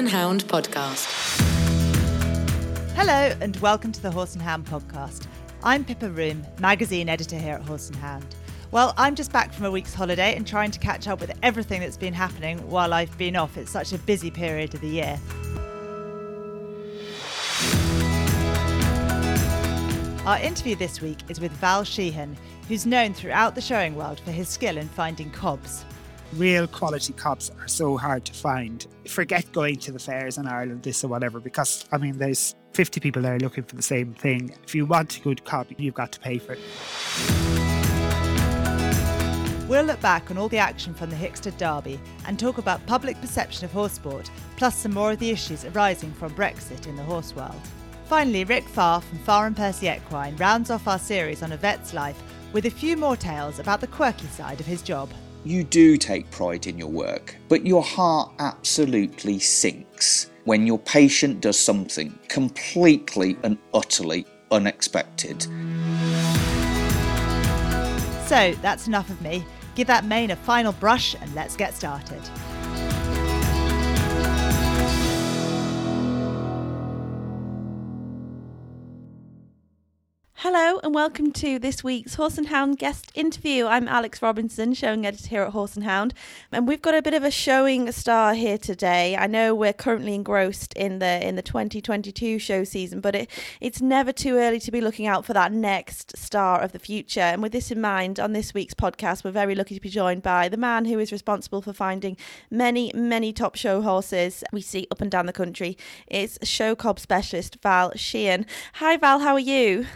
and Hound podcast. Hello, and welcome to the Horse and Hound podcast. I'm Pippa Roome, magazine editor here at Horse and Hound. Well, I'm just back from a week's holiday and trying to catch up with everything that's been happening while I've been off. It's such a busy period of the year. Our interview this week is with Val Sheehan, who's known throughout the showing world for his skill in finding cobs. Real quality cobs are so hard to find. Forget going to the fairs in Ireland, this or whatever, because I mean, there's 50 people there looking for the same thing. If you want a good cob, you've got to pay for it. We'll look back on all the action from the Hickstead Derby and talk about public perception of horse sport, plus some more of the issues arising from Brexit in the horse world. Finally, Rick Farr from Farr and Pursey Equine rounds off our series on a vet's life with a few more tales about the quirky side of his job. You do take pride in your work, but your heart absolutely sinks when your patient does something completely and utterly unexpected. So that's enough of me. Give that mane a final brush and let's get started. Hello and welcome to this week's Horse and Hound guest interview. I'm Alex Robinson, showing editor here at Horse and Hound, and we've got a bit of a showing star here today. I know we're currently engrossed in the in the 2022 show season, but it, it's never too early to be looking out for that next star of the future. And with this in mind, on this week's podcast, we're very lucky to be joined by the man who is responsible for finding many many top show horses we see up and down the country. It's show cob specialist Val Sheehan. Hi Val, how are you?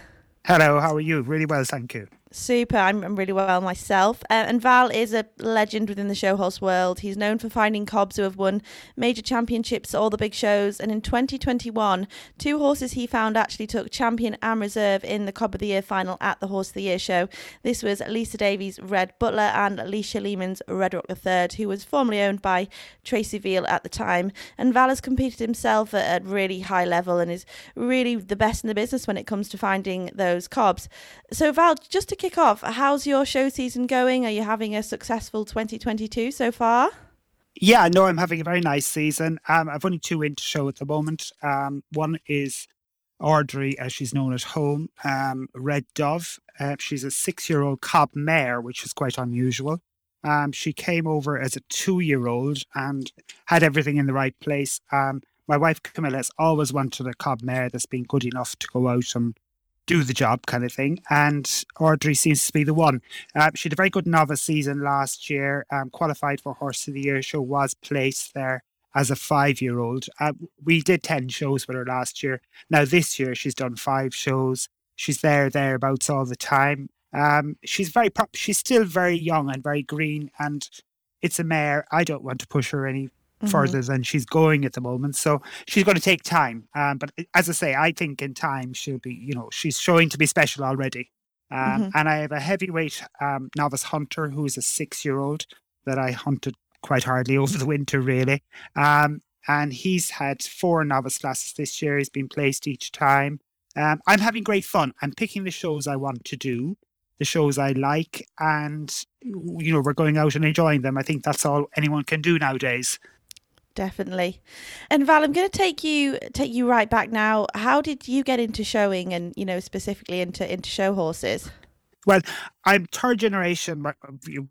Hello, how are you? Really well, thank you. Super. I'm, I'm really well myself. Uh, and Val is a legend within the show horse world. He's known for finding cobs who have won major championships at all the big shows. And in 2021, two horses he found actually took champion and reserve in the Cob of the Year final at the Horse of the Year show. This was Lisa Davies' Red Butler and Alicia Lehman's Red Rock III, who was formerly owned by Tracy Veal at the time. And Val has competed himself at a really high level and is really the best in the business when it comes to finding those cobs. So, Val, just to kick off, how's your show season going? Are you having a successful 2022 so far? Yeah, no, I'm having a very nice season. Um, I've only two in to show at the moment. Um, one is Audrey, as she's known at home, um, Red Dove. Uh, she's a six-year-old cob mare, which is quite unusual. Um, she came over as a two-year-old and had everything in the right place. Um, my wife Camilla has always wanted a cob mare that's been good enough to go out and do the job kind of thing. And Audrey seems to be the one. Uh, she had a very good novice season last year, um, qualified for Horse of the Year show, was placed there as a five year old. Uh, we did 10 shows with her last year. Now, this year, she's done five shows. She's there, thereabouts all the time. Um, she's very, pro- she's still very young and very green, and it's a mare. I don't want to push her any mm-hmm. further than she's going at the moment. So she's going to take time. Um, but as I say, I think in time she'll be, you know, she's showing to be special already. Um, mm-hmm. And I have a heavyweight um, novice hunter who is a six year old that I hunted quite hardly over the winter, really. Um, and he's had four novice classes this year. He's been placed each time. Um, I'm having great fun. I'm picking the shows I want to do the shows I like, and you know we're going out and enjoying them. I think that's all anyone can do nowadays definitely. And Val, I'm going to take you take you right back now. How did you get into showing, and you know specifically into into show horses? Well, I'm third generation.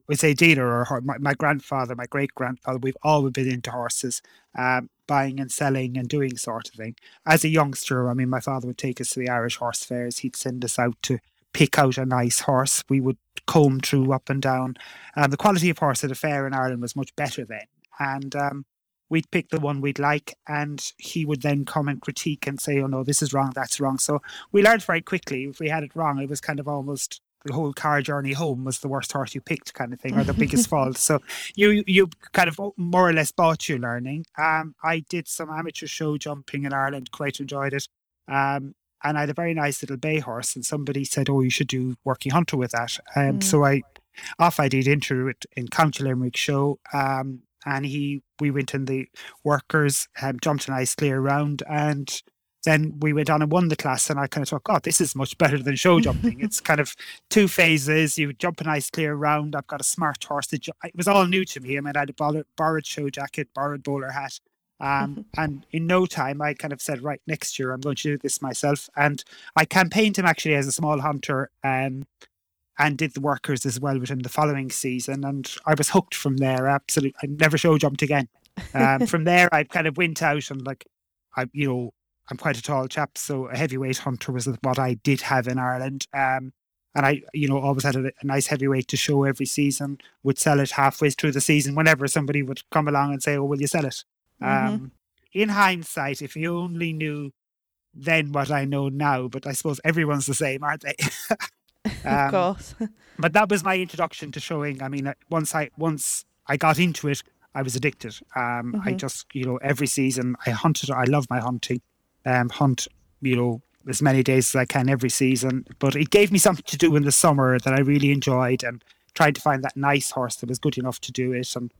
We say dealer or my, my grandfather, my great grandfather. We've always been into horses, um, buying and selling and doing sort of thing. As a youngster, I mean, my father would take us to the Irish horse fairs. He'd send us out to pick out a nice horse. We would comb through up and down. And the quality of horse at a fair in Ireland was much better then. And um, we'd pick the one we'd like and he would then come and critique and say oh no this is wrong that's wrong. So we learned very quickly if we had it wrong it was kind of almost the whole car journey home was the worst horse you picked kind of thing or the biggest fault. So you you kind of more or less bought your learning. Um i did some amateur show jumping in ireland quite enjoyed it. Um and i had a very nice little bay horse and somebody said oh you should do working hunter with that. Um mm. so i off i did enter it in county limerick show. Um and he we went in the workers um, jumped a nice clear round and then we went on and won the class and I kind of thought, God, this is much better than show jumping. it's kind of two phases. You jump a nice clear round. I've got a smart horse. That ju- it was all new to me. I mean, I had a borrowed, borrowed show jacket, borrowed bowler hat. Um, and in no time, I kind of said, right, next year I'm going to do this myself. And I campaigned him actually as a small hunter um, and did the workers as well within the following season. And I was hooked from there. Absolutely. I never show jumped again. Um, from there, I kind of went out and like, I, you know, I'm quite a tall chap. So a heavyweight hunter was what I did have in Ireland. Um, and I, you know, always had a, a, nice heavyweight to show every season. Would sell it halfway through the season whenever somebody would come along and say, "Oh, will you sell it?" Mm-hmm. Um, in hindsight, if you only knew then what I know now, but I suppose everyone's the same, aren't they? um, of course. but that was my introduction to showing. I mean, uh, once I once I got into it, I was addicted. Um, mm-hmm. I just, you know, every season I hunted. I love my hunting. Um, hunt, you know, as many days as I can every season. But it gave me something to do in the summer that I really enjoyed, and tried to find that nice horse that was good enough to do it, and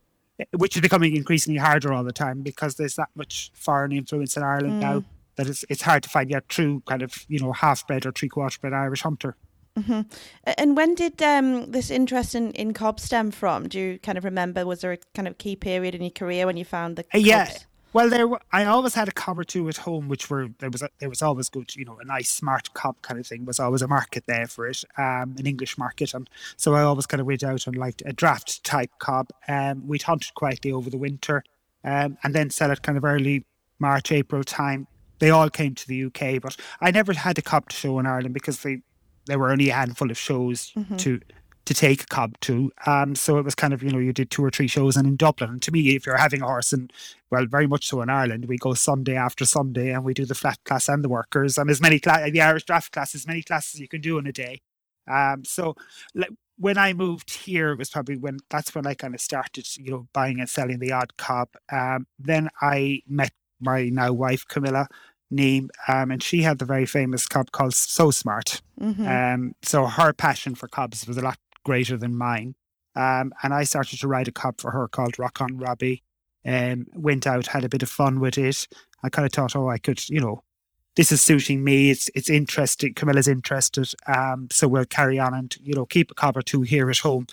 which is becoming increasingly harder all the time because there's that much foreign influence in Ireland mm. now that it's it's hard to find yet true kind of you know half bred or three quarter bred Irish hunter. Mm-hmm. And when did um, this interest in, in cob stem from? Do you kind of remember? Was there a kind of key period in your career when you found the? Uh, yeah, well, there were, I always had a cob or two at home, which were there was a, there was always good, you know, a nice smart cob kind of thing was always a market there for it, um, an English market, and so I always kind of went out and liked a draft type cob. Um, we'd hunt it quietly over the winter, um, and then sell it kind of early March April time. They all came to the UK, but I never had a cob to show in Ireland because they there were only a handful of shows mm-hmm. to to take a cob to. Um, so it was kind of, you know, you did two or three shows and in Dublin. And to me, if you're having a horse, and well, very much so in Ireland, we go Sunday after Sunday and we do the flat class and the workers and as many, cla- the Irish draft class, as many classes you can do in a day. Um, so like, when I moved here, it was probably when that's when I kind of started, you know, buying and selling the odd cob. Um, then I met my now wife, Camilla, name, um, and she had the very famous cob called So Smart. Mm-hmm. Um, so her passion for cobs was a lot greater than mine. Um, and I started to write a cob for her called Rock on Robbie. Um, went out, had a bit of fun with it. I kind of thought, oh, I could, you know, this is suiting me. It's it's interesting. Camilla's interested, um, so we'll carry on and you know keep a cob or two here at home.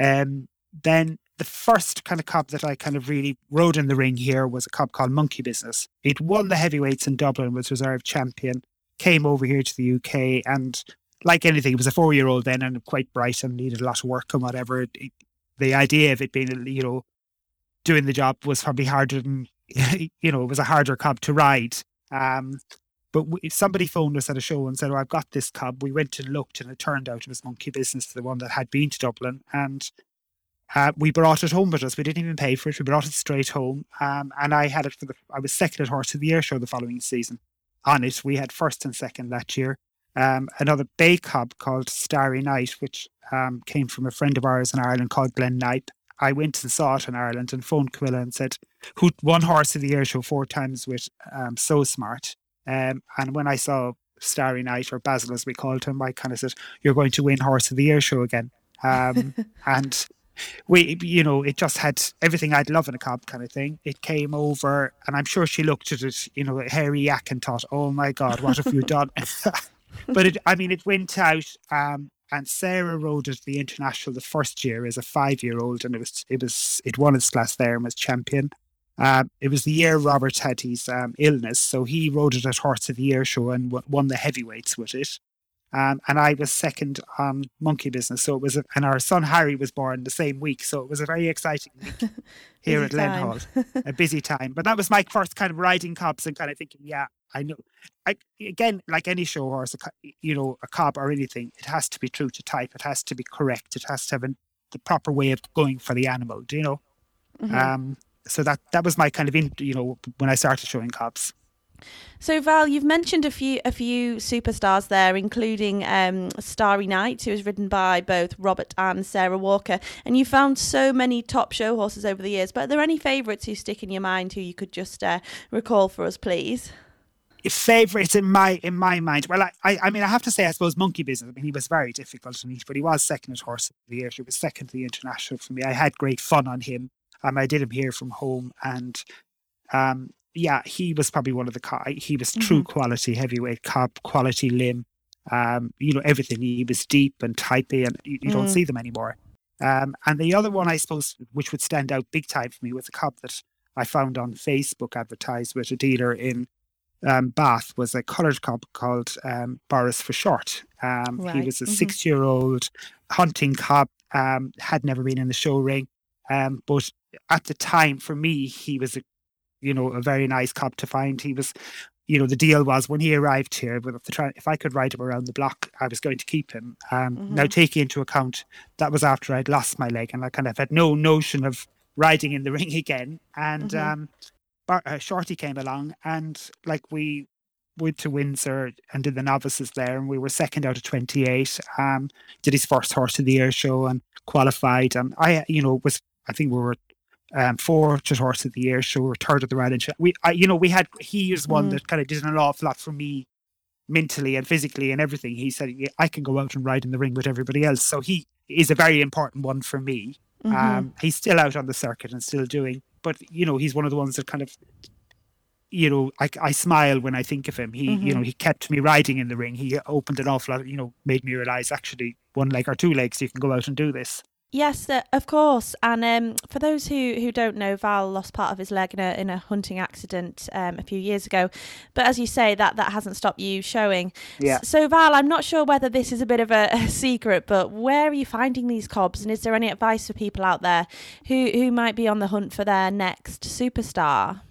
Um, then the first kind of cob that I kind of really rode in the ring here was a cob called Monkey Business. It won the heavyweights in Dublin, was reserve champion. Came over here to the UK and like anything, he was a four year old then and quite bright and needed a lot of work and whatever. It, the idea of it being, you know, doing the job was probably harder than, you know, it was a harder cob to ride. Um, but somebody phoned us at a show and said, Oh, I've got this cob. We went and looked, and it turned out it was Monkey Business, the one that had been to Dublin. And uh, we brought it home with us. We didn't even pay for it. We brought it straight home. Um, and I had it for the, I was second at Horse of the Year show the following season. On it, we had first and second that year um, another bay cob called Starry Night, which um, came from a friend of ours in Ireland called Glenn Knipe. I went and saw it in Ireland and phoned Camilla and said, who won Horse of the Year show four times with um, So Smart. Um, and when I saw Starry Night, or Basil as we called him, I kind of said, You're going to win Horse of the Year show again. Um, and we, you know, it just had everything I'd love in a cob kind of thing. It came over, and I'm sure she looked at it, you know, hairy yak and thought, Oh my God, what have you done? but it, I mean, it went out, um, and Sarah rode at the international the first year as a five-year-old, and it was it was it won its class there and was champion. Um, it was the year Robert had his um, illness, so he rode it at Horse of the Year show and w- won the heavyweights with it. Um, and I was second on Monkey Business. So it was, a, and our son Harry was born the same week. So it was a very exciting week here at Hall, a busy time. But that was my first kind of riding cobs and kind of thinking, yeah, I know. I, again, like any show horse, you know, a cob or anything, it has to be true to type. It has to be correct. It has to have an, the proper way of going for the animal. Do you know? Mm-hmm. Um, so that that was my kind of, in, you know, when I started showing cobs. So Val, you've mentioned a few a few superstars there, including um, Starry Night, who was ridden by both Robert and Sarah Walker, and you found so many top show horses over the years. But are there any favourites who stick in your mind who you could just uh, recall for us, please? Favourites in my in my mind. Well, I, I, I mean I have to say I suppose Monkey Business. I mean he was very difficult to meet, but he was second at Horse of the Year. He was second to the international for me. I had great fun on him. Um, I did him here from home, and um, yeah, he was probably one of the he was true mm-hmm. quality heavyweight cob, quality limb. Um, you know everything. He was deep and typey, and you, you mm. don't see them anymore. Um, and the other one, I suppose, which would stand out big time for me, was a cob that I found on Facebook advertised with a dealer in um, Bath was a coloured cob called um, Boris for short. Um, Right, He was a mhm. six year old hunting cob, um, had never been in the show ring. Um, but at the time, for me, he was a you know a very nice cob to find. He was, you know, the deal was when he arrived here, with the try, if I could ride him around the block, I was going to keep him. Um, Now, Mhm. taking into account that was after I'd lost my leg, and I kind of had no notion of riding in the ring again. And Mhm. um, Bar- uh, Shorty came along, and like we went to Windsor and did the novices there, and we were second out of 28. Um, did his first horse of the year show and qualified. And I, you know, was I think we were um, fourth at horse of the year show, we were third at the Rally. Show. We, I, you know, we had he is one Mm. that kind of did an awful lot for me mentally and physically and everything. He said, yeah, I can go out and ride in the ring with everybody else. So he is a very important one for me. Mhm. Um, he's still out on the circuit and still doing, but you know, he's one of the ones that kind of, you know, I, I smile when I think of him. He, you know, he kept me riding in the ring. He opened an awful lot, you know, made me realize actually one leg or two legs, you can go out and do this. Yes, uh, of course. And um, for those who, who don't know, Val lost part of his leg in a in a hunting accident um, a few years ago. But as you say, that that hasn't stopped you showing. Yeah. So Val, I'm not sure whether this is a bit of a, a secret, but where are you finding these cobs? And is there any advice for people out there who who might be on the hunt for their next superstar?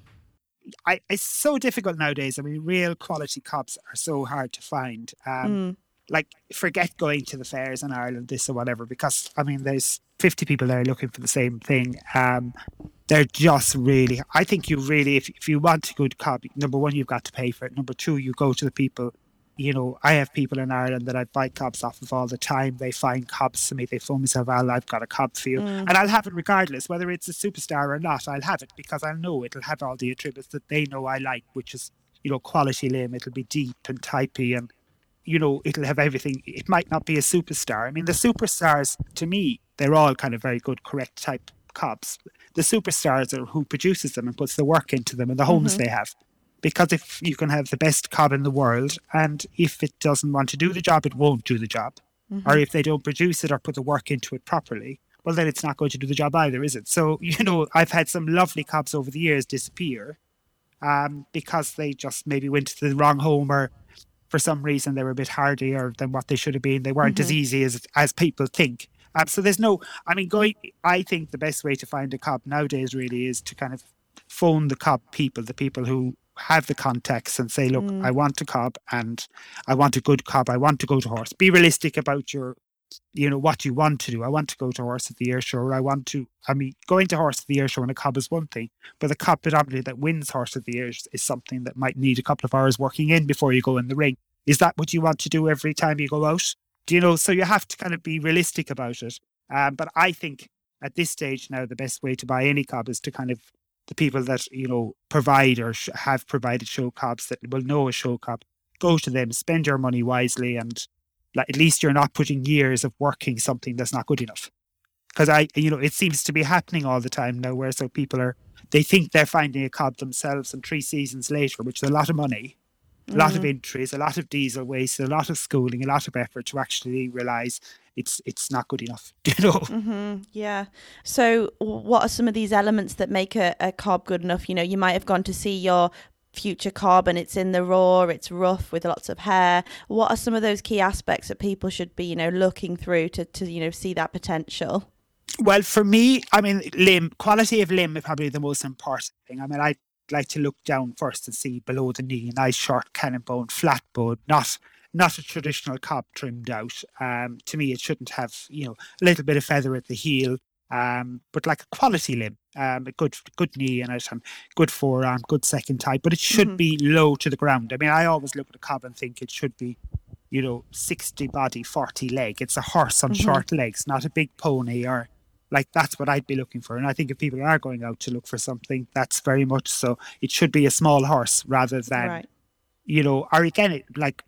I, it's so difficult nowadays. I mean, real quality cobs are so hard to find. Um, Mm, like forget going to the fairs in Ireland, this or whatever, because I mean, there's 50 people there looking for the same thing. Um, they're just really, I think you really, if, if you want a good cob, number one, you've got to pay for it. Number two, you go to the people. You know, I have people in Ireland that I buy cobs off of all the time. They find cobs to me. They phone me, and say, Well, I've got a cob for you. Mm. And I'll have it regardless, whether it's a superstar or not. I'll have it because I know it'll have all the attributes that they know I like, which is, you know, quality limb. It'll be deep and typey and you know, it'll have everything. It might not be a superstar. I mean, the superstars, to me, they're all kind of very good, correct type cobs. The superstars are who produces them and puts the work into them and the homes they have. Because if you can have the best cob in the world, and if it doesn't want to do the job, it won't do the job. Or if they don't produce it or put the work into it properly, well, then it's not going to do the job either, is it? So, you know, I've had some lovely cobs over the years disappear um, because they just maybe went to the wrong home or for some reason they were a bit hardier than what they should have been. They weren't as easy as as people think. Um, so there's no, I mean, going. I think the best way to find a cob nowadays really is to kind of phone the cob people, the people who have the contacts, and say, look, I want a cob, and I want a good cob. I want to go to horse. Be realistic about your, you know, what you want to do. I want to go to horse at the air show. Or I want to. I mean, going to horse at the air show and a cob is one thing, but the cob predominantly that wins horse of the year is, something that might need a couple of hours working in before you go in the ring. Is that what you want to do every time you go out? Do you know? So you have to kind of be realistic about it. Um, but I think at this stage now, the best way to buy any cob is to kind of the people that you know provide or have provided show cobs that will know a show cob. Go to them, spend your money wisely, and like at least you're not putting years of working something that's not good enough because I, you know, it seems to be happening all the time now, where so people are, they think they're finding a cob themselves, and three seasons later, which is a lot of money, a lot of entries, a lot of diesel waste, a lot of schooling, a lot of effort to actually realise it's it's not good enough, you know. hmm Yeah. So, what are some of these elements that make a, a cob good enough? You know, you might have gone to see your future cob and it's in the raw, it's rough with lots of hair. What are some of those key aspects that people should be, you know, looking through to, to you know, see that potential? Well, for me, I mean, limb quality of limb is probably the most important thing. I mean, I like to look down first and see below the knee, nice short cannon bone, flat bone, not not a traditional cob trimmed out. Um, to me, it shouldn't have you know a little bit of feather at the heel, um, but like a quality limb, um, a good good knee in it, and good forearm, good second type. But it should be low to the ground. I mean, I always look at a cob and think it should be you know, 60 body, 40 leg. It's a horse on short legs, not a big pony or like that's what I'd be looking for. And I think if people are going out to look for something, that's very much so. It should be a small horse rather than, right. You know, or again, it, like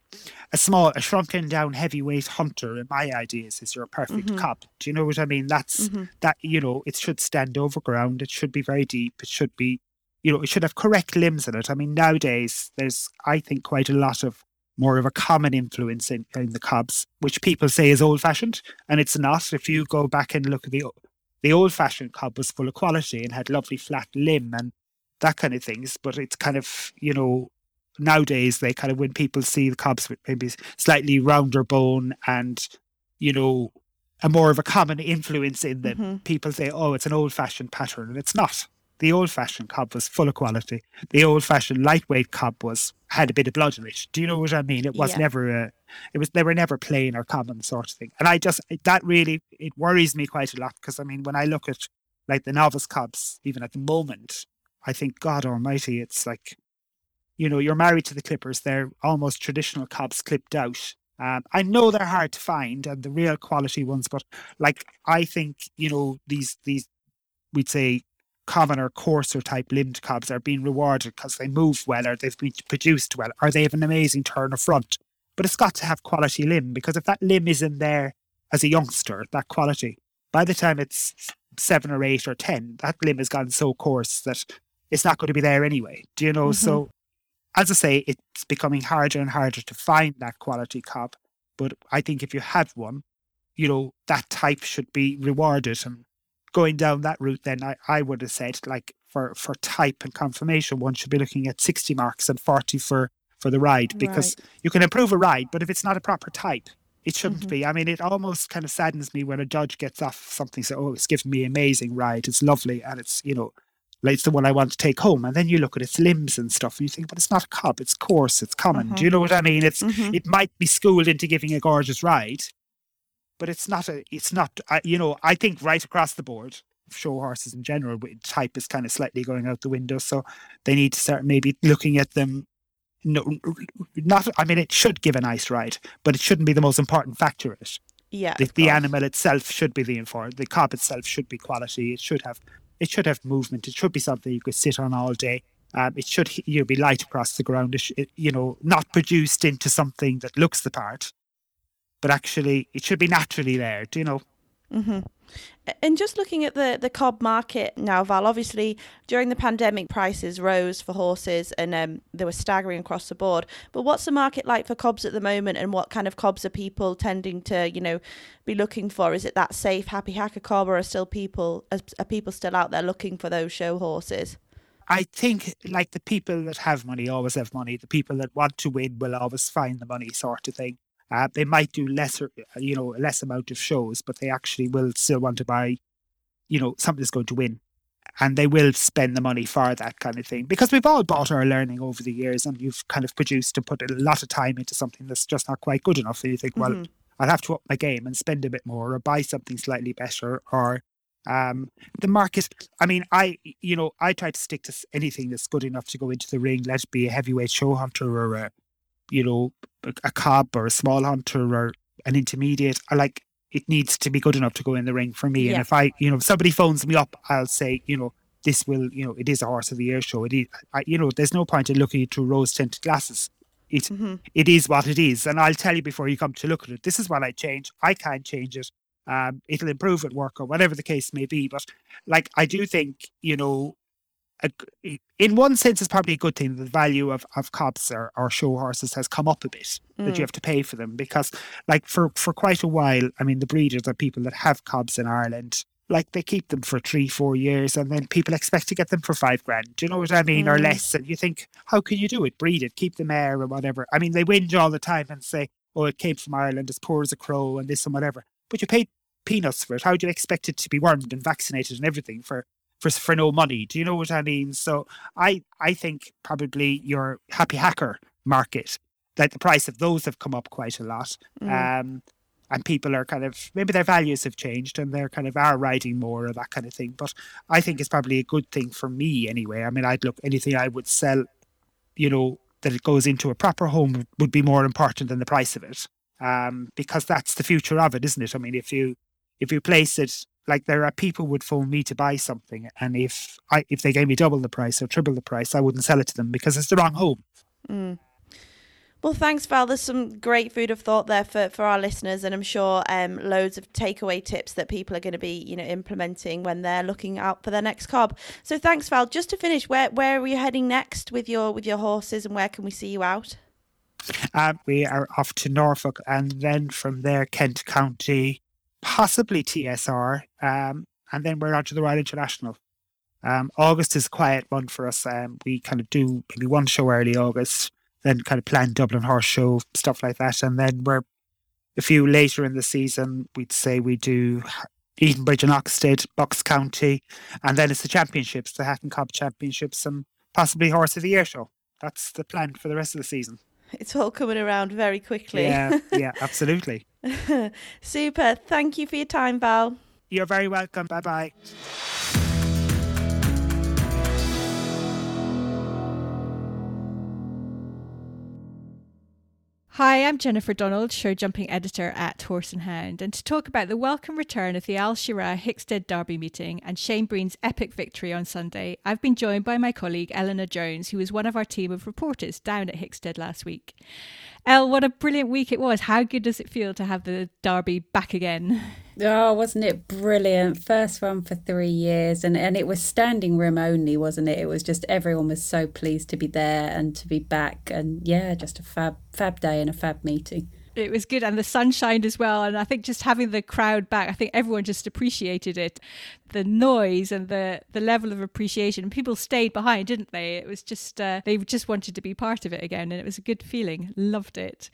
a small, a shrunken down heavyweight hunter, in my ideas, is your perfect mm-hmm. cob. Do you know what I mean? That's mm-hmm. that, you know, it should stand over ground. It should be very deep. It should be, you know, it should have correct limbs in it. I mean, nowadays, there's, I think, quite a lot of more of a common influence in, in the cobs, which people say is old fashioned, and it's not. If you go back and look at the the old fashioned cob was full of quality and had lovely flat limb and that kind of things. But it's kind of, you know, nowadays they kind of when people see the cobs with maybe slightly rounder bone and, you know, a more of a common influence in them, Mm-hmm. people say, oh, it's an old fashioned pattern. And it's not. The old fashioned cob was full of quality. The old fashioned lightweight cob was had a bit of blood in it. Do you know what I mean? It was Yeah. never a it was they were never plain or common sort of thing. And I just that really it worries me quite a lot because I mean when I look at like the novice cobs, even at the moment, I think God Almighty, it's like you know you're married to the clippers. They're almost traditional cobs clipped out. Um, I know they're hard to find and the real quality ones, but like I think you know these these we'd say commoner, coarser type limbed cobs are being rewarded because they move well or they've been produced well or they have an amazing turn of front. But it's got to have quality limb because if that limb isn't there as a youngster, that quality, by the time it's seven or eight or ten, that limb has gone so coarse that it's not going to be there anyway. Do you know? So, as I say, it's becoming harder and harder to find that quality cob. But I think if you have one, you know, that type should be rewarded. And going down that route, then I, I would have said, like, for, for type and conformation, one should be looking at 60 marks and 40 for, for the ride because you can improve a ride, but if it's not a proper type, it shouldn't mm-hmm. be. I mean, it almost kind of saddens me when a judge gets off something, say, oh, it's given me amazing ride, it's lovely, and it's, you know, like it's the one I want to take home. And then you look at its limbs and stuff, and you think, but it's not a cob, it's coarse, it's common. Do you know what I mean? It's Mhm. it might be schooled into giving a gorgeous ride, but it's not a, it's not, I you know, I think right across the board, show horses in general, type is kind of slightly going out the window. So they need to start maybe looking at them. No, not. I mean, it should give a nice ride, but it shouldn't be the most important factor in it. Yeah. The, the animal itself should be the important. The cob itself should be quality. It should have, it should have movement. It should be something you could sit on all day. Um, it should you know, be light across the ground. It, you know, not produced into something that looks the part, but actually it should be naturally there. Do you know? And just looking at the, the cob market now, Val, obviously during the pandemic, prices rose for horses and um, they were staggering across the board. But what's the market like for cobs at the moment and what kind of cobs are people tending to, you know, be looking for? Is it that safe, happy hacker cob or are still people, are, people still out there looking for those show horses? I think like the people that have money always have money. The people that want to win will always find the money, sort of thing. Uh, they might do lesser, you know, a less amount of shows, but they actually will still want to buy, you know, something that's going to win, and they will spend the money for that kind of thing. Because we've all bought our learning over the years, and you've kind of produced and put a lot of time into something that's just not quite good enough. And you think, well, I'll have to up my game and spend a bit more, or buy something slightly better, or um, the market. I mean, I you know I try to stick to anything that's good enough to go into the ring. Let it be a heavyweight show hunter or a you know a, cob or a small hunter or an intermediate. I like it needs to be good enough to go in the ring for me. Yeah. And if I you know if somebody phones me up, I'll say you know this will you know it is a horse of the year show. It is I, you know there's no point in looking through rose tinted glasses. It it is what it is, and I'll tell you before you come to look at it. This is what I change. I can't change it. Um, it'll improve at work or whatever the case may be. But like I do think, you know, a in one sense, it's probably a good thing the value of, of cobs or, or show horses has come up a bit. That you mm. have to pay for them because, like, for for quite a while, I mean, the breeders are people that have cobs in Ireland. Like they keep them for three, four years, and then people expect to get them for five grand. Do you know what I mean, or mm. less? And you think, how can you do it? Breed it, keep them air or whatever. I mean, they whinge all the time and say, "Oh, it came from Ireland, as poor as a crow, and this and whatever." But you paid peanuts for it. How do you expect it to be wormed and vaccinated and everything for for for no money? Do you know what I mean? So I I think probably your happy hacker market that the price of those have come up quite a lot. Um, and people are kind of maybe their values have changed and they're kind of are riding more or that kind of thing. But I think it's probably a good thing for me anyway. I mean, I'd look anything I would sell, you know, that it goes into a proper home would be more important than the price of it. Um, because that's the future of it, isn't it? I mean, if you if you place it like there are people would phone me to buy something and if I if they gave me double the price or triple the price, I wouldn't sell it to them because it's the wrong home. Well, thanks, Val. There's some great food of thought there for, for our listeners, and I'm sure um, loads of takeaway tips that people are going to be, you know, implementing when they're looking out for their next cob. So, thanks, Val. Just to finish, where where are you heading next with your with your horses, and where can we see you out? Um, we are off to Norfolk and then from there Kent County, possibly TSR, um, and then we're on to the Royal International. Um, August is a quiet month for us. Um, we kind of do maybe one show early August, then kind of plan Dublin Horse Show, stuff like that. And then we're a few later in the season, we'd say we do Edenbridge and Oxted, Bucks County, and then it's the championships, the Hatton Cobb Championships, and possibly Horse of the Year show. That's the plan for the rest of the season. It's all coming around very quickly. Yeah, yeah, absolutely. Super. Thank you for your time, Val. You're very welcome. Bye bye. Hi, I'm Jennifer Donald, show jumping editor at Horse and Hound, and to talk about the welcome return of the Al Shira'aa Hickstead Derby meeting and Shane Breen's epic victory on Sunday, I've been joined by my colleague Eleanor Jones, who was one of our team of reporters down at Hickstead last week. El, what a brilliant week it was. How good does it feel to have the Derby back again? Oh, wasn't it brilliant? First one for three years, and, and it was standing room only, wasn't it? It was just everyone was so pleased to be there and to be back, and yeah, just a fab fab day and a fab meeting it was good and the sun shined as well and i think just having the crowd back i think everyone just appreciated it. The noise and the the level of appreciation people stayed behind didn't they? It was just uh, they just wanted to be part of it again and it was a good feeling. Loved it.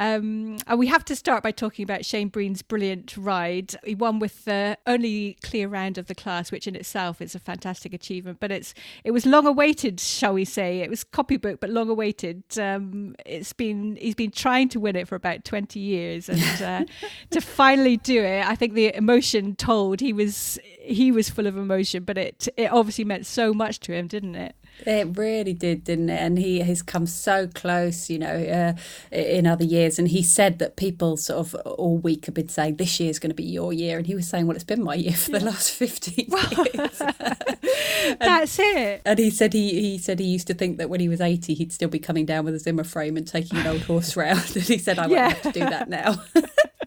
Um, and we have to start by talking about shane breen's brilliant ride. He won with the only clear round of the class which in itself is a fantastic achievement but it's it was long awaited shall we say. It was copybook but long awaited um, it's been he's been trying to win it for about 20 years and uh, to finally do it i think the emotion told he was he was full of emotion but it it obviously meant so much to him didn't it it really did, didn't it? And he has come so close, you know, uh, in other years. And he said that people sort of all week have been saying, this year is going to be your year. And he was saying, well, it's been my year for the last 15 years. and, That's it. And he said he, he said he used to think that when he was 80, he'd still be coming down with a Zimmer frame and taking an old horse round. And he said, I won't yeah. have to do that now.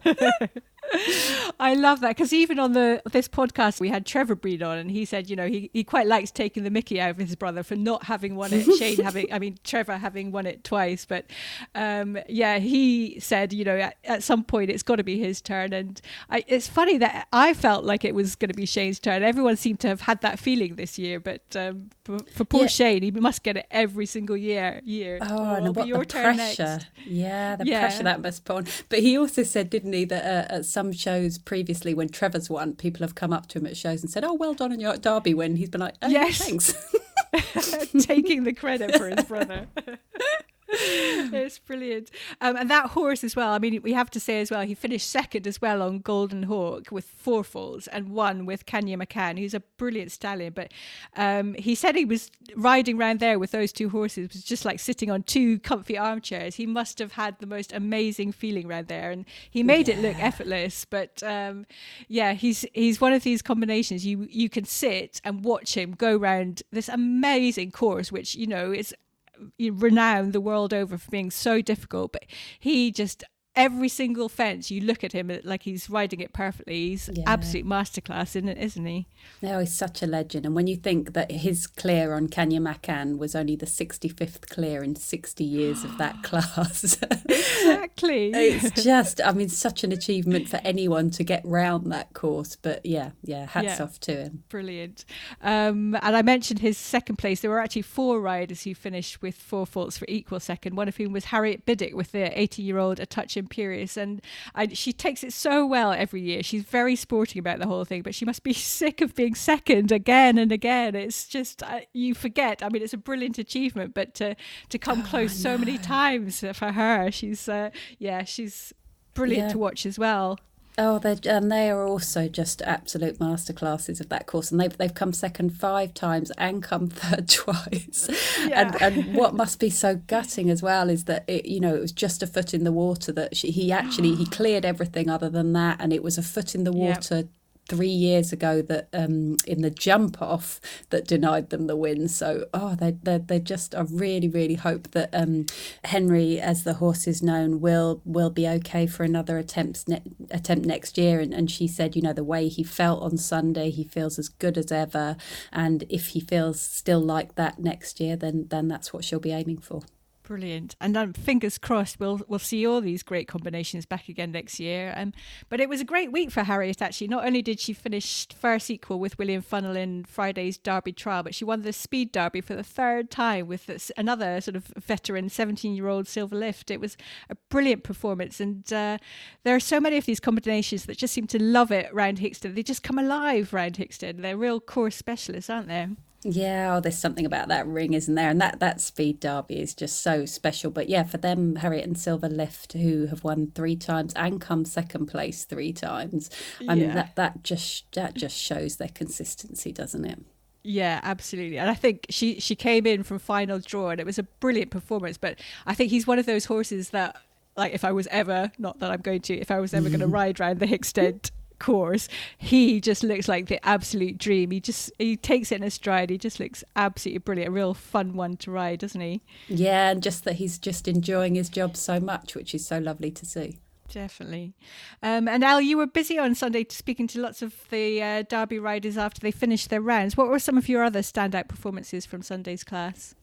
I love that because even on the this podcast we had Trevor Breen on and he said you know he, he quite likes taking the Mickey out of his brother for not having won it Shane having I mean Trevor having won it twice but um, yeah he said you know at, at some point it's got to be his turn and I, it's funny that I felt like it was going to be Shane's turn. Everyone seemed to have had that feeling this year but um, for, for, poor yeah. Shane he must get it every single year year. Oh, oh and what the pressure. yeah the yeah. pressure that must put on. But he also said didn't he that uh, at some shows previously when Trevor's won, people have come up to him at shows and said, "Oh, well done on your Derby win." He's been like, oh, "Yes, thanks," taking the credit for his brother. it's brilliant. Um, and that horse as well. I mean, we have to say as well, he finished second as well on Golden Hawk with four falls and one with Can Ya Makan, who's a brilliant stallion. But um, he said he was riding around there with those two horses, was just like sitting on two comfy armchairs. He must have had the most amazing feeling around there, and he made yeah. it look effortless. But um, yeah, he's he's one of these combinations. You you can sit and watch him go around this amazing course, which you know is renowned the world over for being so difficult, but he just every single fence you look at him like he's riding it perfectly. He's yeah. absolute masterclass in it isn't he? No he's such a legend. And when you think that his clear on Can Ya Makan was only the 65th clear in 60 years of that class. Exactly. It's just I mean such an achievement for anyone to get round that course. But yeah yeah hats yeah. off to him. Brilliant. Um, and I mentioned his second place. There were actually four riders who finished with four faults for equal second one of whom was Harriet Biddick with the 80 year old a touch Imperious, and I, she takes it so well every year. She's very sporting about the whole thing, but she must be sick of being second again and again. It's just uh, you forget. I mean, it's a brilliant achievement, but to to come oh, close so many times for her, she's uh, yeah, she's brilliant yeah. to watch as well. Oh, they and they are also just absolute masterclasses of that course, and they've they've come second five times and come third twice. Yeah. And and what must be so gutting as well is that it you know it was just a foot in the water that she, he actually he cleared everything other than that, and it was a foot in the water yep three years ago that um, in the jump off that denied them the win. So oh, they they they just I really really hope that um, Henry, as the horse is known, will will be okay for another attempt ne- attempt next year. And and she said, you know, the way he felt on Sunday, he feels as good as ever. And if he feels still like that next year, then then that's what she'll be aiming for. Brilliant, and um, fingers crossed we'll we'll see all these great combinations back again next year. Um, but it was a great week for Harriet. Actually, not only did she finish first equal with William Funnell in Friday's Derby trial, but she won the Speed Derby for the third time with this, another sort of veteran, seventeen-year-old Silver Lift. It was a brilliant performance, and uh, there are so many of these combinations that just seem to love it round Hickstead. They just come alive round Hickstead. They're real course specialists, aren't they? Yeah, oh, there's something about that ring, isn't there? And that that speed derby is just so special. But yeah, for them, Harriet and Silver Lift, who have won three times and come second place three times, I mean that that just that just shows their consistency, doesn't it? Yeah, absolutely. And I think she she came in from final draw, and it was a brilliant performance. But I think he's one of those horses that like if I was ever not that I'm going to if I was ever going to ride around the Hickstead course, he just looks like the absolute dream. He just he takes it in a stride. He just looks absolutely brilliant. A real fun one to ride, doesn't he? Yeah, and just that he's just enjoying his job so much, which is so lovely to see. Definitely. Um, and Al, you were busy on Sunday speaking to lots of the uh, Derby riders after they finished their rounds. What were some of your other standout performances from Sunday's class?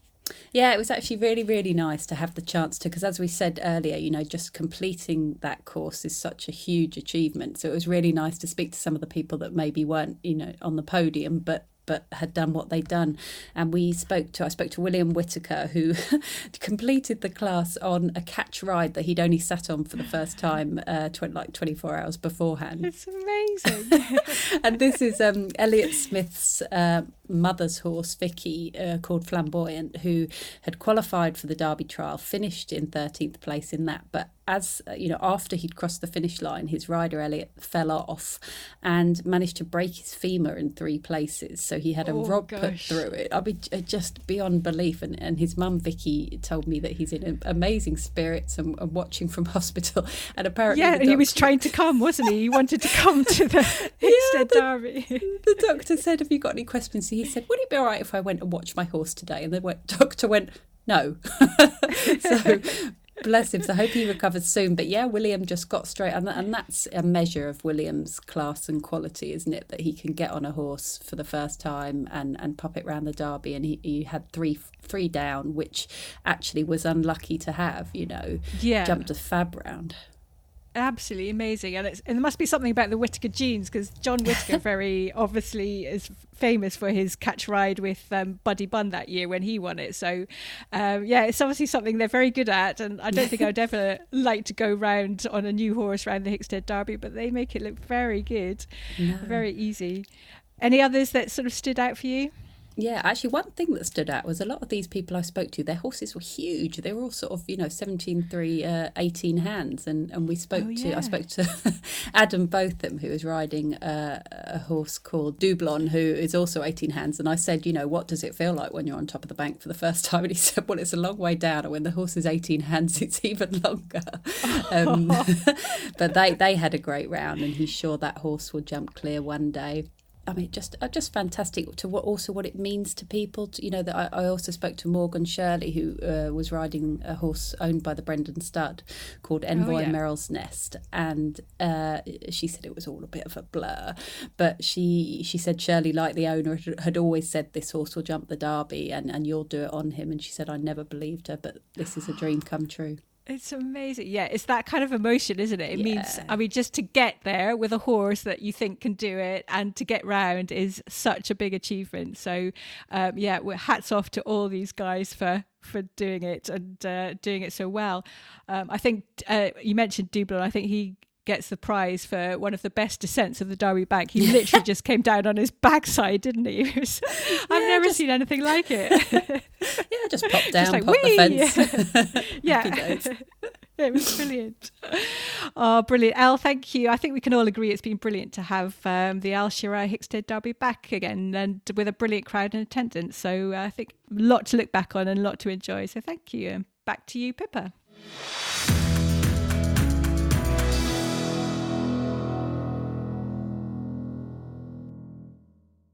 Yeah, it was actually really, really nice to have the chance to, because as we said earlier, you know, just completing that course is such a huge achievement. So it was really nice to speak to some of the people that maybe weren't, you know, on the podium, but but had done what they'd done. And we spoke to I spoke to William Whitaker, who completed the class on a catch ride that he'd only sat on for the first time, uh, tw- like twenty four hours beforehand. It's amazing. and this is um, Elliott Smith's uh, mother's horse, Vicky, uh, called Flamboyant, who had qualified for the Derby trial, finished in thirteenth place in that, but as uh, you know, after he'd crossed the finish line, his rider Elliot fell off and managed to break his femur in three places. So he had a oh, rod gosh. put through it. I mean, uh, just beyond belief. And, and his mum Vicky told me that he's in amazing spirits and, and watching from hospital. And apparently, yeah, doctor... he was trying to come, wasn't he? He wanted to come to the yeah, Derby. the doctor said, "Have you got any questions?" He said, "Would it be all right if I went and watched my horse today?" And the doctor went, no. so Bless him. So I hope he recovers soon. But yeah, William just got straight, and and that's a measure of William's class and quality, isn't it? That he can get on a horse for the first time and and pop it round the derby, and he, he had three three down, which actually was unlucky to have. You know, yeah, jumped a fab round absolutely amazing. And, it's, and there must be something about the Whitaker genes because John Whitaker very obviously is famous for his catch ride with um, Buddy Bunn that year when he won it. So um, yeah it's obviously something they're very good at. And I don't think I'd ever like to go round on a new horse around the Hickstead Derby but they make it look very good. No. very easy. Any others that sort of stood out for you yeah, actually, one thing that stood out was a lot of these people I spoke to, their horses were huge. They were all sort of, you know, 17, 3, uh, 18 hands. And, and we spoke oh, to, yeah. I spoke to Adam Botham, who is riding a, a horse called Doublon, who is also 18 hands. And I said, you know, what does it feel like when you're on top of the bank for the first time? And he said, well, it's a long way down. And when the horse is 18 hands, it's even longer. Um, but they, they had a great round, and he's sure that horse will jump clear one day. I mean, just uh, just fantastic to what also what it means to people. To, you know, that I, I also spoke to Morgan Shirley, who uh, was riding a horse owned by the Brendan Stud called Envoy oh, yeah. Merrill's Nest, and uh, she said it was all a bit of a blur, but she she said Shirley, like the owner, had always said this horse will jump the Derby and and you'll do it on him, and she said I never believed her, but this is a dream come true. It's amazing. Yeah, it's that kind of emotion, isn't it? It yeah. means, I mean, just to get there with a horse that you think can do it and to get round is such a big achievement. So, um, yeah, hats off to all these guys for for doing it and uh, doing it so well. Um, I think uh, you mentioned Doublon. I think he gets the prize for one of the best descents of the Derby Bank. He literally just came down on his backside, didn't he? Was, I've never just, seen anything like it. yeah, just popped down, just like, popped the fence. yeah. it was brilliant. Oh, brilliant. Al, thank you. I think we can all agree it's been brilliant to have um, the Al Shira'aa Hickstead Derby back again and with a brilliant crowd in attendance. So uh, I think a lot to look back on and a lot to enjoy. So thank you. And back to you, Pippa.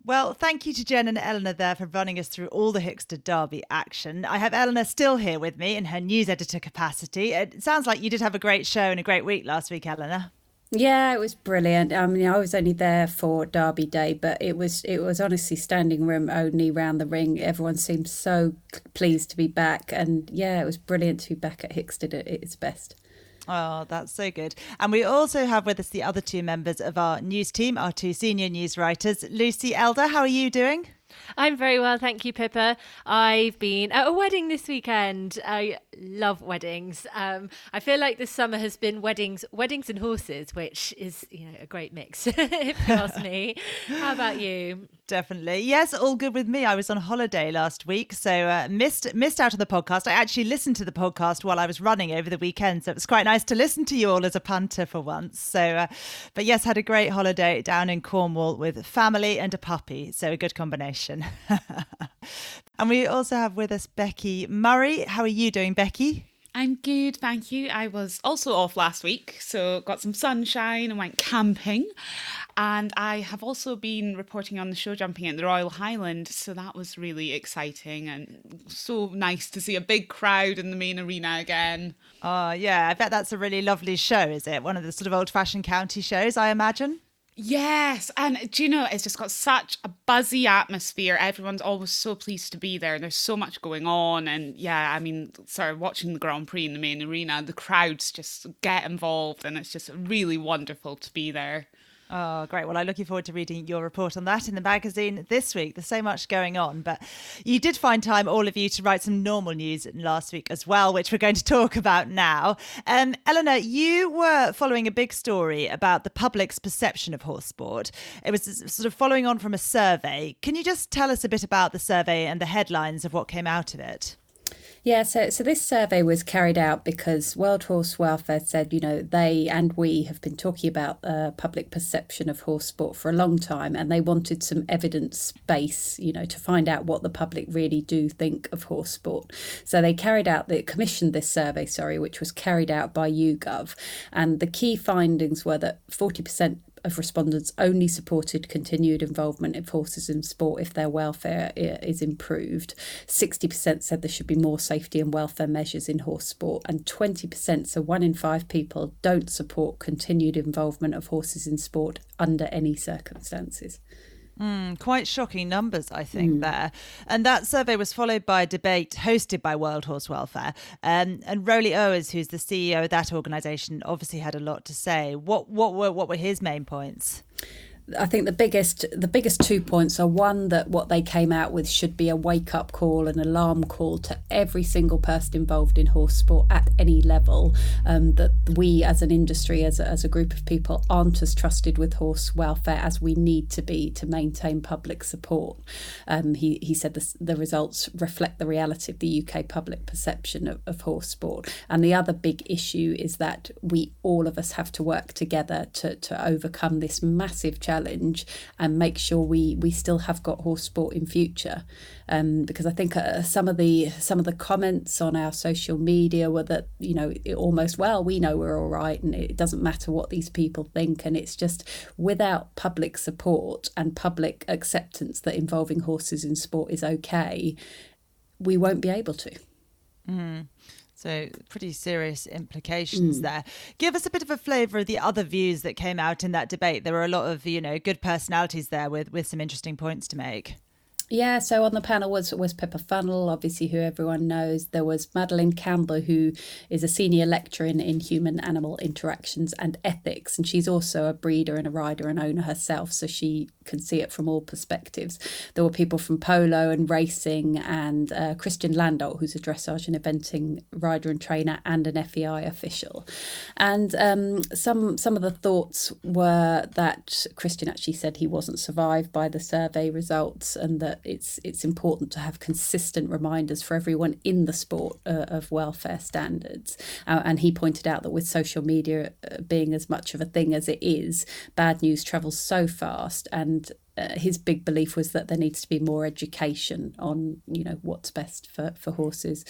Well, thank you to Jen and Eleanor there for running us through all the Hickstead Derby action. I have Eleanor still here with me in her news editor capacity. It sounds like you did have a great show and a great week last week, Eleanor. Yeah, it was brilliant. I mean, I was only there for Derby Day, but it was it was honestly standing room only round the ring. Everyone seemed so pleased to be back, and yeah, it was brilliant to be back at Hickstead at its best. Oh, that's so good. And we also have with us the other two members of our news team, our two senior news writers. Lucy Elder, how are you doing? I'm very well, thank you, Pippa. I've been at a wedding this weekend. I love weddings. Um, I feel like this summer has been weddings, weddings and horses, which is you know a great mix, if you ask me. How about you? Definitely, yes, all good with me. I was on holiday last week, so uh, missed missed out on the podcast. I actually listened to the podcast while I was running over the weekend, so it was quite nice to listen to you all as a punter for once. So, uh, but yes, had a great holiday down in Cornwall with family and a puppy, so a good combination. and we also have with us Becky Murray. How are you doing, Becky? I'm good, thank you. I was also off last week, so got some sunshine and went camping. And I have also been reporting on the show jumping at the Royal Highland, so that was really exciting and so nice to see a big crowd in the main arena again. Oh, yeah, I bet that's a really lovely show, is it? One of the sort of old fashioned county shows, I imagine. Yes, and do you know it's just got such a buzzy atmosphere. Everyone's always so pleased to be there, and there's so much going on. And yeah, I mean, sort of watching the Grand Prix in the main arena, the crowds just get involved, and it's just really wonderful to be there. Oh, great. Well, I'm looking forward to reading your report on that in the magazine this week. There's so much going on, but you did find time, all of you, to write some normal news last week as well, which we're going to talk about now. Um, Eleanor, you were following a big story about the public's perception of horse sport. It was sort of following on from a survey. Can you just tell us a bit about the survey and the headlines of what came out of it? Yeah, so so this survey was carried out because World Horse Welfare said, you know, they and we have been talking about uh, public perception of horse sport for a long time, and they wanted some evidence base, you know, to find out what the public really do think of horse sport. So they carried out, they commissioned this survey, sorry, which was carried out by YouGov, and the key findings were that forty percent of respondents only supported continued involvement of horses in sport if their welfare is improved. 60% said there should be more safety and welfare measures in horse sport, and 20%, so one in five people, don't support continued involvement of horses in sport under any circumstances. Mm, quite shocking numbers, I think, mm. there. And that survey was followed by a debate hosted by World Horse Welfare. Um, and Roly Owers, who's the CEO of that organisation, obviously had a lot to say. What, what, were, what were his main points? I think the biggest the biggest two points are one that what they came out with should be a wake up call, an alarm call to every single person involved in horse sport at any level. Um, that we as an industry, as a, as a group of people, aren't as trusted with horse welfare as we need to be to maintain public support. Um, he he said the, the results reflect the reality of the UK public perception of, of horse sport. And the other big issue is that we all of us have to work together to to overcome this massive challenge challenge and make sure we we still have got horse sport in future. Um, because I think uh, some of the some of the comments on our social media were that you know almost well we know we're all right and it doesn't matter what these people think and it's just without public support and public acceptance that involving horses in sport is okay, we won't be able to. Mm. So, pretty serious implications mm. there. Give us a bit of a flavour of the other views that came out in that debate. There were a lot of, you know, good personalities there with, with some interesting points to make. Yeah, so on the panel was was Pippa Funnell, obviously who everyone knows. There was Madeline Campbell, who is a senior lecturer in, in human animal interactions and ethics, and she's also a breeder and a rider and owner herself, so she can see it from all perspectives. There were people from polo and racing, and uh, Christian Landolt, who's a dressage and eventing rider and trainer and an FEI official. And um, some some of the thoughts were that Christian actually said he wasn't survived by the survey results, and that it's it's important to have consistent reminders for everyone in the sport uh, of welfare standards. Uh, and he pointed out that with social media uh, being as much of a thing as it is, bad news travels so fast and uh, his big belief was that there needs to be more education on you know what's best for for horses.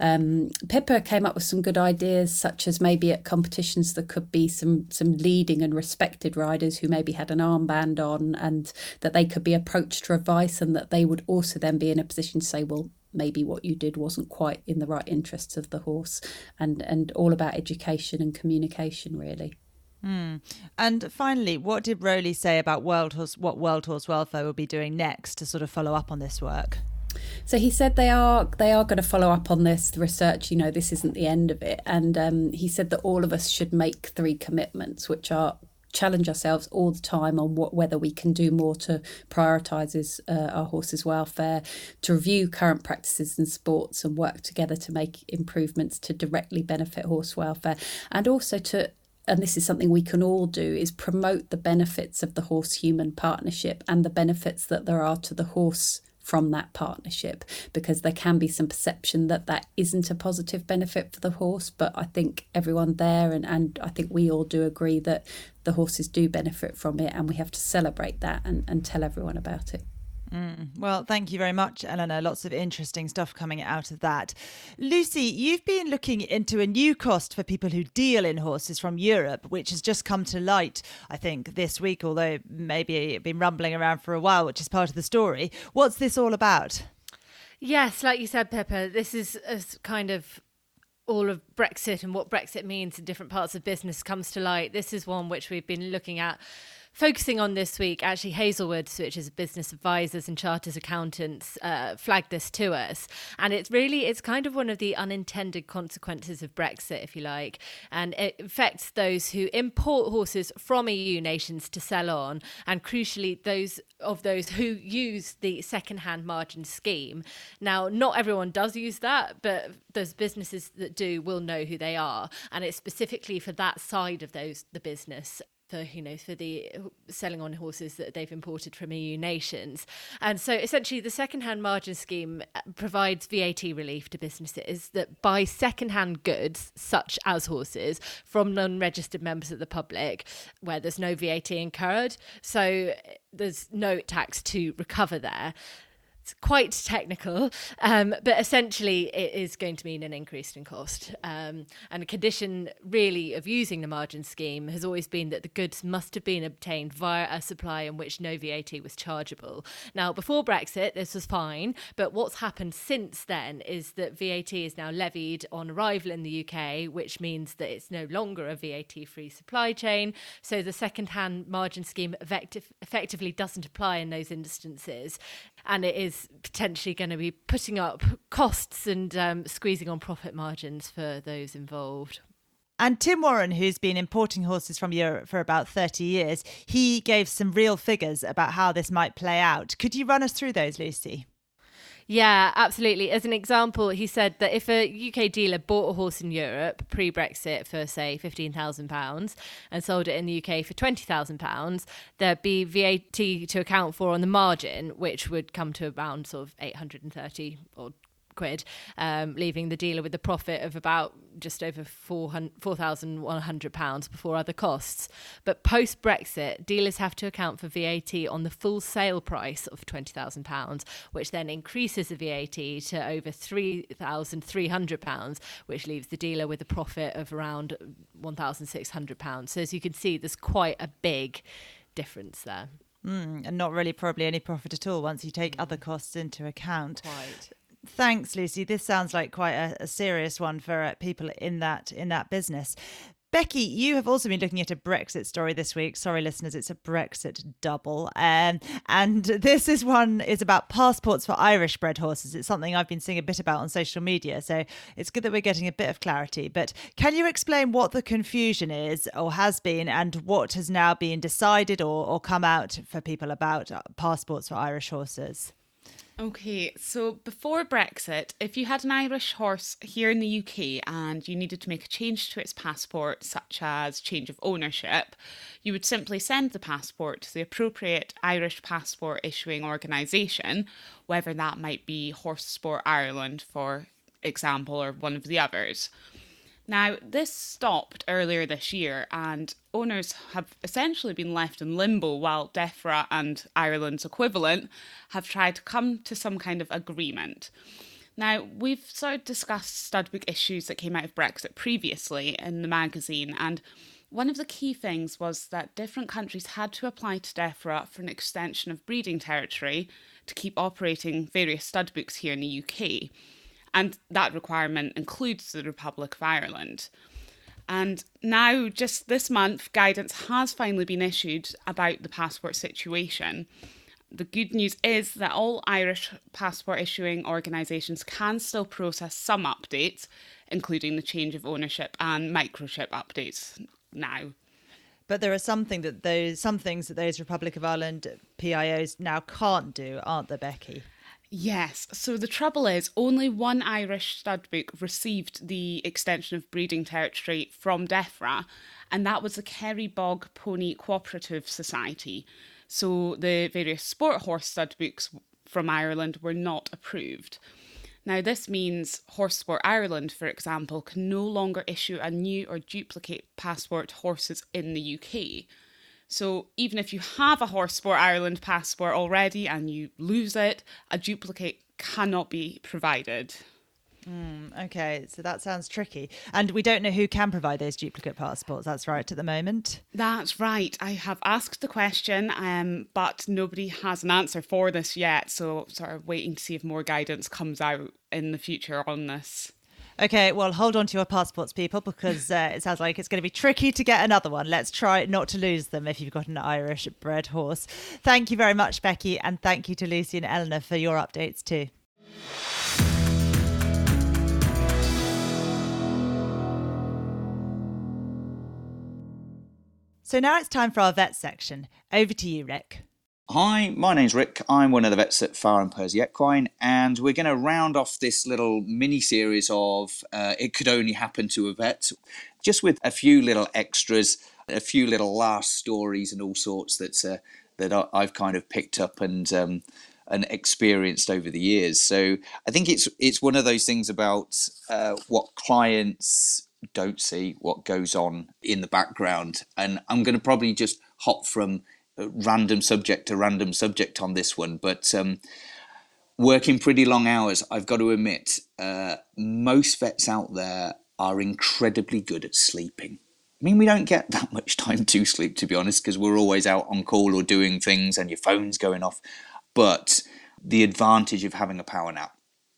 Um, Pippa came up with some good ideas, such as maybe at competitions there could be some some leading and respected riders who maybe had an armband on, and that they could be approached for advice, and that they would also then be in a position to say, well, maybe what you did wasn't quite in the right interests of the horse and and all about education and communication really Mm. And finally, what did Roly say about World Horse, what World Horse Welfare will be doing next to sort of follow up on this work? So he said they are they are going to follow up on this research. You know, this isn't the end of it, and um, he said that all of us should make three commitments, which are challenge ourselves all the time on what whether we can do more to prioritise uh, our horses' welfare, to review current practices in sports and work together to make improvements to directly benefit horse welfare, and also to and this is something we can all do, is promote the benefits of the horse human partnership and the benefits that there are to the horse from that partnership because there can be some perception that that isn't a positive benefit for the horse but i think everyone there and, and i think we all do agree that the horses do benefit from it and we have to celebrate that and, and tell everyone about it Mm. Well, thank you very much, Eleanor. Lots of interesting stuff coming out of that. Lucy, you've been looking into a new cost for people who deal in horses from Europe, which has just come to light, I think, this week, although maybe it's been rumbling around for a while, which is part of the story. What's this all about? Yes, like you said, Pippa, this is a kind of all of Brexit and what Brexit means in different parts of business comes to light. This is one which we've been looking at focusing on this week, actually, Hazelwood, which is business advisors and charters accountants, uh, flagged this to us, and it's really it's kind of one of the unintended consequences of Brexit, if you like, and it affects those who import horses from EU nations to sell on, and crucially, those of those who use the second-hand margin scheme. Now, not everyone does use that, but those businesses that do will know who they are, and it's specifically for that side of those the business for you know for the selling on horses that they've imported from EU nations. And so essentially the second-hand margin scheme uh, provides VAT relief to businesses that buy second-hand goods such as horses from non-registered members of the public where there's no VAT incurred. So there's no tax to recover there. It's quite technical, um, but essentially it is going to mean an increase in cost. Um, and a condition really of using the margin scheme has always been that the goods must have been obtained via a supply in which no VAT was chargeable. Now, before Brexit, this was fine, but what's happened since then is that VAT is now levied on arrival in the UK, which means that it's no longer a VAT free supply chain. So the second hand margin scheme effective, effectively doesn't apply in those instances. And it is is potentially going to be putting up costs and um, squeezing on profit margins for those involved. And Tim Warren, who's been importing horses from Europe for about 30 years, he gave some real figures about how this might play out. Could you run us through those, Lucy? Yeah, absolutely. As an example, he said that if a UK dealer bought a horse in Europe pre Brexit for, say, £15,000 and sold it in the UK for £20,000, there'd be VAT to account for on the margin, which would come to around sort of 830 or quid, um, leaving the dealer with a profit of about just over £4,100 before other costs. But post Brexit, dealers have to account for VAT on the full sale price of £20,000, which then increases the VAT to over £3,300, which leaves the dealer with a profit of around £1,600. So as you can see, there's quite a big difference there. Mm, and not really probably any profit at all once you take other costs into account. Quite. Thanks, Lucy. This sounds like quite a, a serious one for uh, people in that in that business. Becky, you have also been looking at a Brexit story this week. Sorry, listeners, it's a Brexit double. Um, and this is one is about passports for Irish bred horses. It's something I've been seeing a bit about on social media, so it's good that we're getting a bit of clarity. But can you explain what the confusion is, or has been, and what has now been decided or, or come out for people about passports for Irish horses? Okay, so before Brexit, if you had an Irish horse here in the UK and you needed to make a change to its passport, such as change of ownership, you would simply send the passport to the appropriate Irish passport issuing organisation, whether that might be Horse Sport Ireland, for example, or one of the others. Now, this stopped earlier this year, and owners have essentially been left in limbo while DEFRA and Ireland's equivalent have tried to come to some kind of agreement. Now, we've sort of discussed studbook issues that came out of Brexit previously in the magazine, and one of the key things was that different countries had to apply to DEFRA for an extension of breeding territory to keep operating various studbooks here in the UK and that requirement includes the Republic of Ireland. And now, just this month, guidance has finally been issued about the passport situation. The good news is that all Irish passport issuing organisations can still process some updates, including the change of ownership and microchip updates now. But there are something that those some things that those Republic of Ireland PIOs now can't do, aren't there, Becky? Yes. So the trouble is, only one Irish stud book received the extension of breeding territory from DEFRA, and that was the Kerry Bog Pony Cooperative Society. So the various sport horse stud books from Ireland were not approved. Now, this means Horse Sport Ireland, for example, can no longer issue a new or duplicate passport horses in the UK. So even if you have a Horse Sport Ireland passport already and you lose it, a duplicate cannot be provided. Mm, okay, so that sounds tricky. And we don't know who can provide those duplicate passports. That's right at the moment. That's right. I have asked the question, um, but nobody has an answer for this yet. So, sort of waiting to see if more guidance comes out in the future on this. Okay, well, hold on to your passports, people, because uh, it sounds like it's going to be tricky to get another one. Let's try not to lose them if you've got an Irish bred horse. Thank you very much, Becky, and thank you to Lucy and Eleanor for your updates too. So now it's time for our vet section. Over to you, Rick. Hi, my name's Rick. I'm one of the vets at Farr and Pursey Equine, and we're going to round off this little mini series of uh, It Could Only Happen to a Vet, just with a few little extras, a few little last stories, and all sorts that, uh, that I've kind of picked up and. Um, and experienced over the years. So I think it's it's one of those things about uh, what clients don't see, what goes on in the background, and I'm going to probably just hop from random subject to random subject on this one, but um, working pretty long hours, I've got to admit, uh, most vets out there are incredibly good at sleeping. I mean, we don't get that much time to sleep, to be honest, because we're always out on call or doing things and your phone's going off. But the advantage of having a power nap,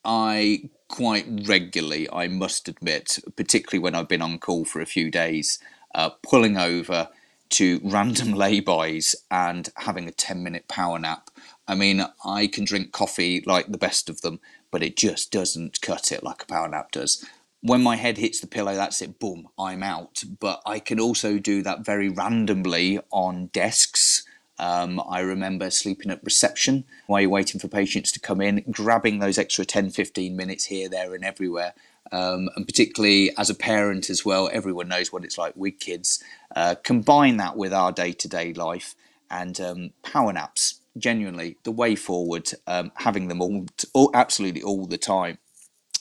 I quite regularly, I must admit, particularly when I've been on call for a few days, uh, pulling over to random laybys and having a 10 minute power nap. I mean, I can drink coffee like the best of them, but it just doesn't cut it like a power nap does. When my head hits the pillow, that's it, boom, I'm out. But I can also do that very randomly on desks. Um, I remember sleeping at reception while you're waiting for patients to come in, grabbing those extra 10 15 minutes here, there, and everywhere um, and particularly as a parent as well, everyone knows what it's like with kids. Uh, combine that with our day to day life and um, power naps, genuinely the way forward, um, having them all, all, absolutely all the time.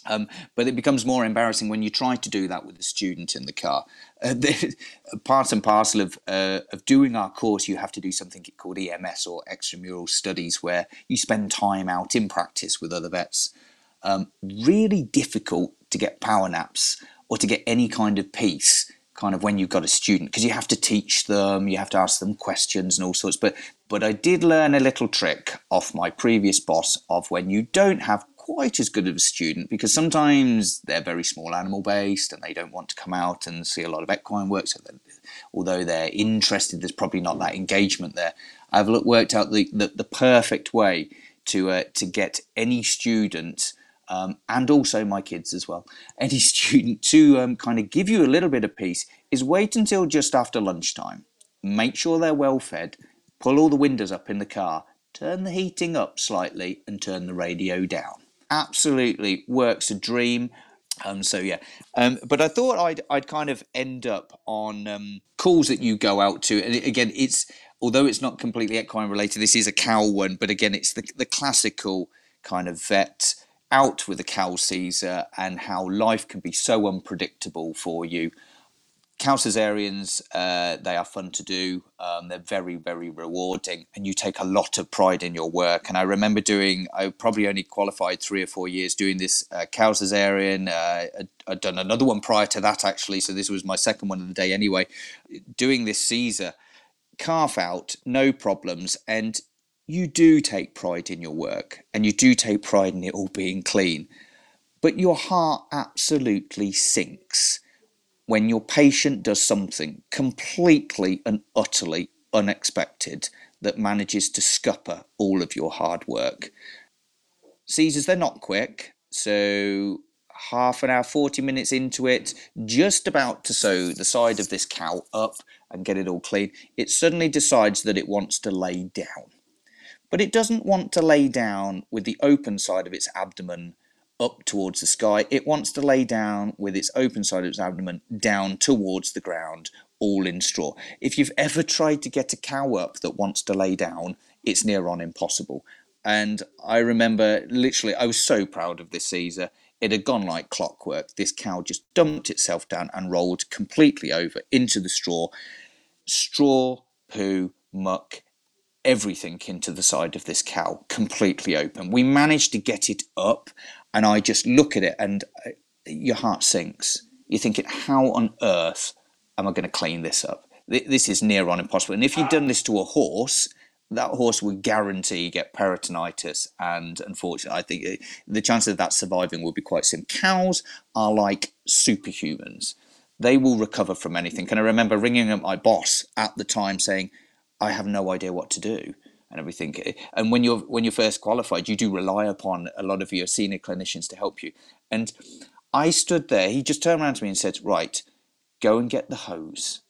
Um, but it becomes more embarrassing when you try to do that with a student in the car. Uh, the, part and parcel of, uh, of doing our course, you have to do something called EMS or extramural studies, where you spend time out in practice with other vets. Um, really difficult to get power naps or to get any kind of peace kind of when you've got a student because you have to teach them you have to ask them questions and all sorts. But but i did learn a little trick off my previous boss of when you don't have quite as good of a student because sometimes they're very small animal based and they don't want to come out and see a lot of equine work so although they're interested there's probably not that engagement there. I've worked out the, the, the perfect way to uh, to get any student um, and also my kids as well, any student to um, kind of give you a little bit of peace is wait until just after lunchtime. Make sure they're well fed, pull all the windows up in the car, turn the heating up slightly, and turn the radio down. Absolutely works a dream. Um, so yeah, um, but I thought I'd I'd kind of end up on um, calls that you go out to, and again, it's although it's not completely equine related, this is a cow one, but again, it's the the classical kind of vet out with a cow Caesar and how life can be so unpredictable for you. Cow cesareans, uh, they are fun to do. Um, they're very, very rewarding, and you take a lot of pride in your work. And I remember doing, I probably only qualified three or four years doing this uh, cow cesarean. Uh, I'd done another one prior to that, actually, so this was my second one of the day anyway. Doing this Caesar, calf out, no problems, and you do take pride in your work and you do take pride in it all being clean, but your heart absolutely sinks when your patient does something completely and utterly unexpected that manages to scupper all of your hard work. Caesars, they're not quick, so half an hour, 40 minutes into it, just about to sew the side of this cow up and get it all clean, it suddenly decides that it wants to lay down. But it doesn't want to lay down with the open side of its abdomen up towards the sky. It wants to lay down with its open side of its abdomen down towards the ground, all in straw. If you've ever tried to get a cow up that wants to lay down, it's near on impossible. And I remember literally, I was so proud of this Caesar. It had gone like clockwork. This cow just dumped itself down and rolled completely over into the straw. Straw, poo, muck, everything into the side of this cow, completely open. We managed to get it up, and I just look at it, and uh, your heart sinks. You're thinking, how on earth am I going to clean this up? This is near on impossible. And if you'd done this to a horse, that horse would guarantee get peritonitis, and unfortunately, I think uh, the chances of that surviving would be quite slim. Cows are like superhumans; they will recover from anything. And I remember ringing up my boss at the time saying, "I have no idea what to do." And everything, and when you're when you're first qualified, you do rely upon a lot of your senior clinicians to help you. And I stood there. He just turned around to me and said, "Right, go and get the hose."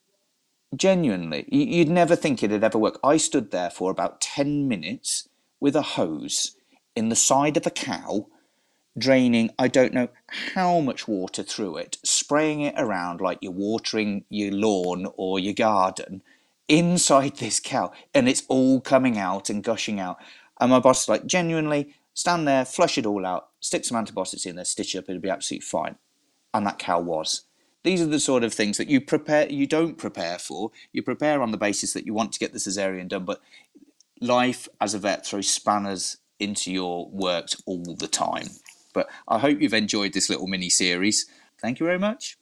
Genuinely, you'd never think it'd ever work. I stood there for about 10 minutes with a hose in the side of a cow, draining I don't know how much water through it, spraying it around like you're watering your lawn or your garden inside this cow, and it's all coming out and gushing out. And my boss is like, genuinely, stand there, flush it all out, stick some antibiotics in there, stitch it up, it'll be absolutely fine. And that cow was. These are the sort of things that you prepare, you don't prepare for. You prepare on the basis that you want to get the cesarean done, but life as a vet throws spanners into your works all the time. But I hope you've enjoyed this little mini series. Thank you very much.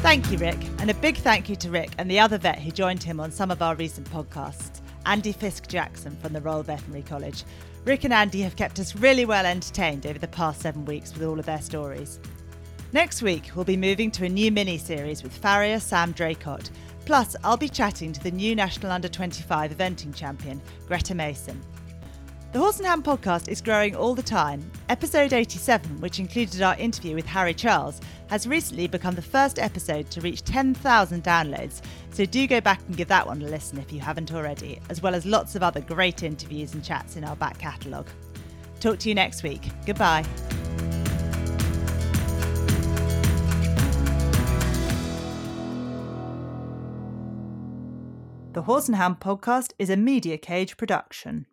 Thank you, Rick. And a big thank you to Rick and the other vet who joined him on some of our recent podcasts Andy Fiske-Jackson from the Royal Veterinary College. Rick and Andy have kept us really well entertained over the past seven weeks with all of their stories. Next week, we'll be moving to a new mini series with farrier Sam Draycott. Plus, I'll be chatting to the new National Under 25 eventing champion, Greta Mason. The Horse and Hound podcast is growing all the time. Episode 87, which included our interview with Harry Charles, has recently become the first episode to reach 10,000 downloads, so do go back and give that one a listen if you haven't already, as well as lots of other great interviews and chats in our back catalogue. Talk to you next week. Goodbye. The Horse and Hound podcast is a Media Cage production.